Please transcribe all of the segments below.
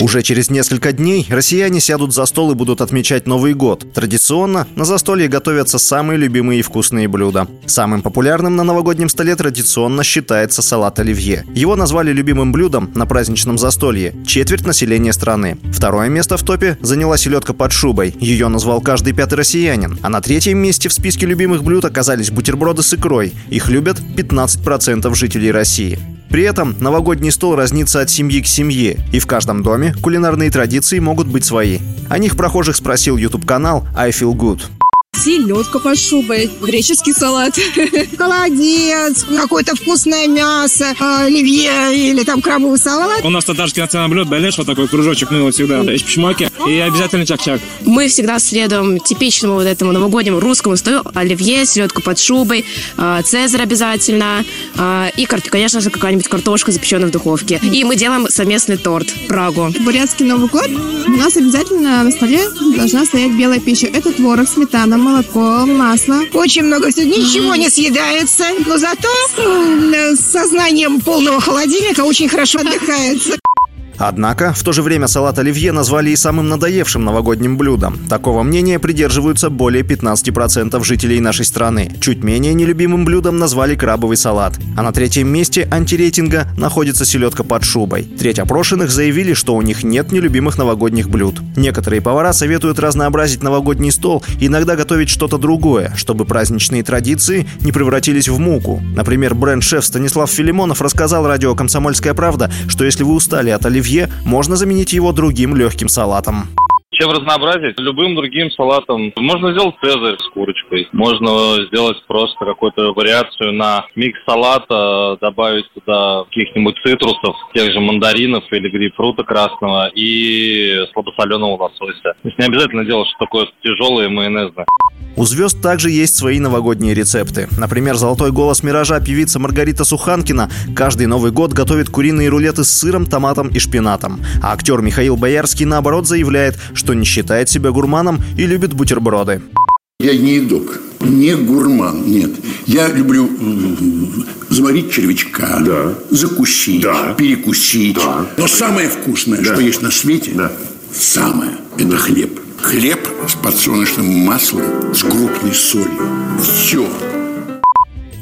Уже через несколько дней россияне сядут за стол и будут отмечать Новый год. Традиционно на застолье готовятся самые любимые и вкусные блюда. Самым популярным на новогоднем столе традиционно считается салат оливье. Его назвали любимым блюдом на праздничном застолье четверть населения страны. Второе место в топе заняла селедка под шубой. Ее назвал каждый пятый россиянин. А на третьем месте в списке любимых блюд оказались бутерброды с икрой. Их любят 15% жителей России. При этом новогодний стол разнится от семьи к семье, и в каждом доме кулинарные традиции могут быть свои. О них прохожих спросил YouTube-канал I Feel Good селедка под шубой, греческий салат. Холодец, какое-то вкусное мясо, а, оливье или там крабовый салат. У нас татарский национальный блюд, беляш, вот такой кружочек, ну, всегда. Из пшмаки и обязательно чак-чак. Мы всегда следуем типичному вот этому новогоднему русскому столу. Оливье, селедка под шубой, а, цезарь обязательно. А, и, конечно же, какая-нибудь картошка, запеченная в духовке. И мы делаем совместный торт Прагу. Бурятский Новый год у нас обязательно на столе должна стоять белая пища. Это творог, сметана, молоко, масло. Очень много всего. Ничего не съедается, но зато с сознанием полного холодильника очень хорошо отдыхается. Однако, в то же время салат оливье назвали и самым надоевшим новогодним блюдом. Такого мнения придерживаются более 15% жителей нашей страны. Чуть менее нелюбимым блюдом назвали крабовый салат. А на третьем месте антирейтинга находится селедка под шубой. Треть опрошенных заявили, что у них нет нелюбимых новогодних блюд. Некоторые повара советуют разнообразить новогодний стол иногда готовить что-то другое, чтобы праздничные традиции не превратились в муку. Например, бренд-шеф Станислав Филимонов рассказал радио «Комсомольская правда», что если вы устали от оливье, оливье, можно заменить его другим легким салатом. Чем разнообразить? Любым другим салатом. Можно сделать цезарь с курочкой. Можно сделать просто какую-то вариацию на микс салата, добавить туда каких-нибудь цитрусов, тех же мандаринов или грейпфрута красного и слабосоленого лосося. То есть не обязательно делать что такое тяжелое майонезное. У звезд также есть свои новогодние рецепты. Например, золотой голос «Миража» певица Маргарита Суханкина каждый Новый год готовит куриные рулеты с сыром, томатом и шпинатом. А актер Михаил Боярский, наоборот, заявляет, что не считает себя гурманом и любит бутерброды. Я не едок, не гурман, нет. Я люблю заварить червячка, да. закусить, да. перекусить. Да. Но самое вкусное, да. что есть на свете, да. самое – это хлеб. Хлеб с подсолнечным маслом, с крупной солью. Все.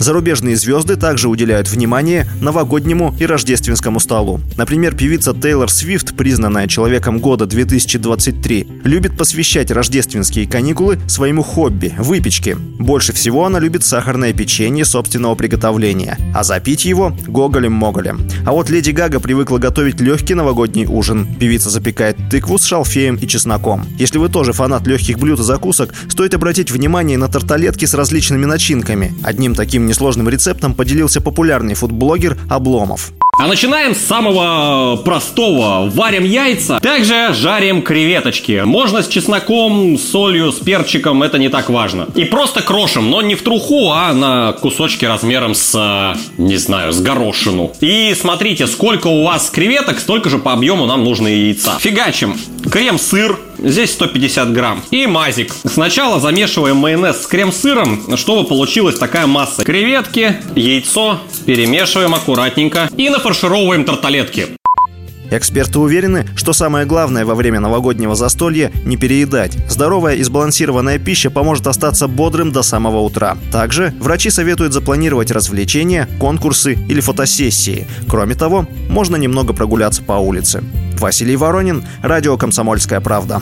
Зарубежные звезды также уделяют внимание новогоднему и рождественскому столу. Например, певица Тейлор Свифт, признанная человеком года 2023, любит посвящать рождественские каникулы своему хобби – выпечке. Больше всего она любит сахарное печенье собственного приготовления, а запить его – гоголем-моголем. А вот Леди Гага привыкла готовить легкий новогодний ужин. Певица запекает тыкву с шалфеем и чесноком. Если вы тоже фанат легких блюд и закусок, стоит обратить внимание на тарталетки с различными начинками. Одним таким несложным рецептом поделился популярный фудблогер Обломов. А начинаем с самого простого. Варим яйца, также жарим креветочки. Можно с чесноком, солью, с перчиком, это не так важно. И просто крошим, но не в труху, а на кусочки размером с, не знаю, с горошину. И смотрите, сколько у вас креветок, столько же по объему нам нужно яйца. Фигачим. Крем-сыр, здесь 150 грамм. И мазик. Сначала замешиваем майонез с крем-сыром, чтобы получилась такая масса. Креветки, яйцо, перемешиваем аккуратненько и нафаршировываем тарталетки. Эксперты уверены, что самое главное во время новогоднего застолья – не переедать. Здоровая и сбалансированная пища поможет остаться бодрым до самого утра. Также врачи советуют запланировать развлечения, конкурсы или фотосессии. Кроме того, можно немного прогуляться по улице. Василий Воронин, радио «Комсомольская правда».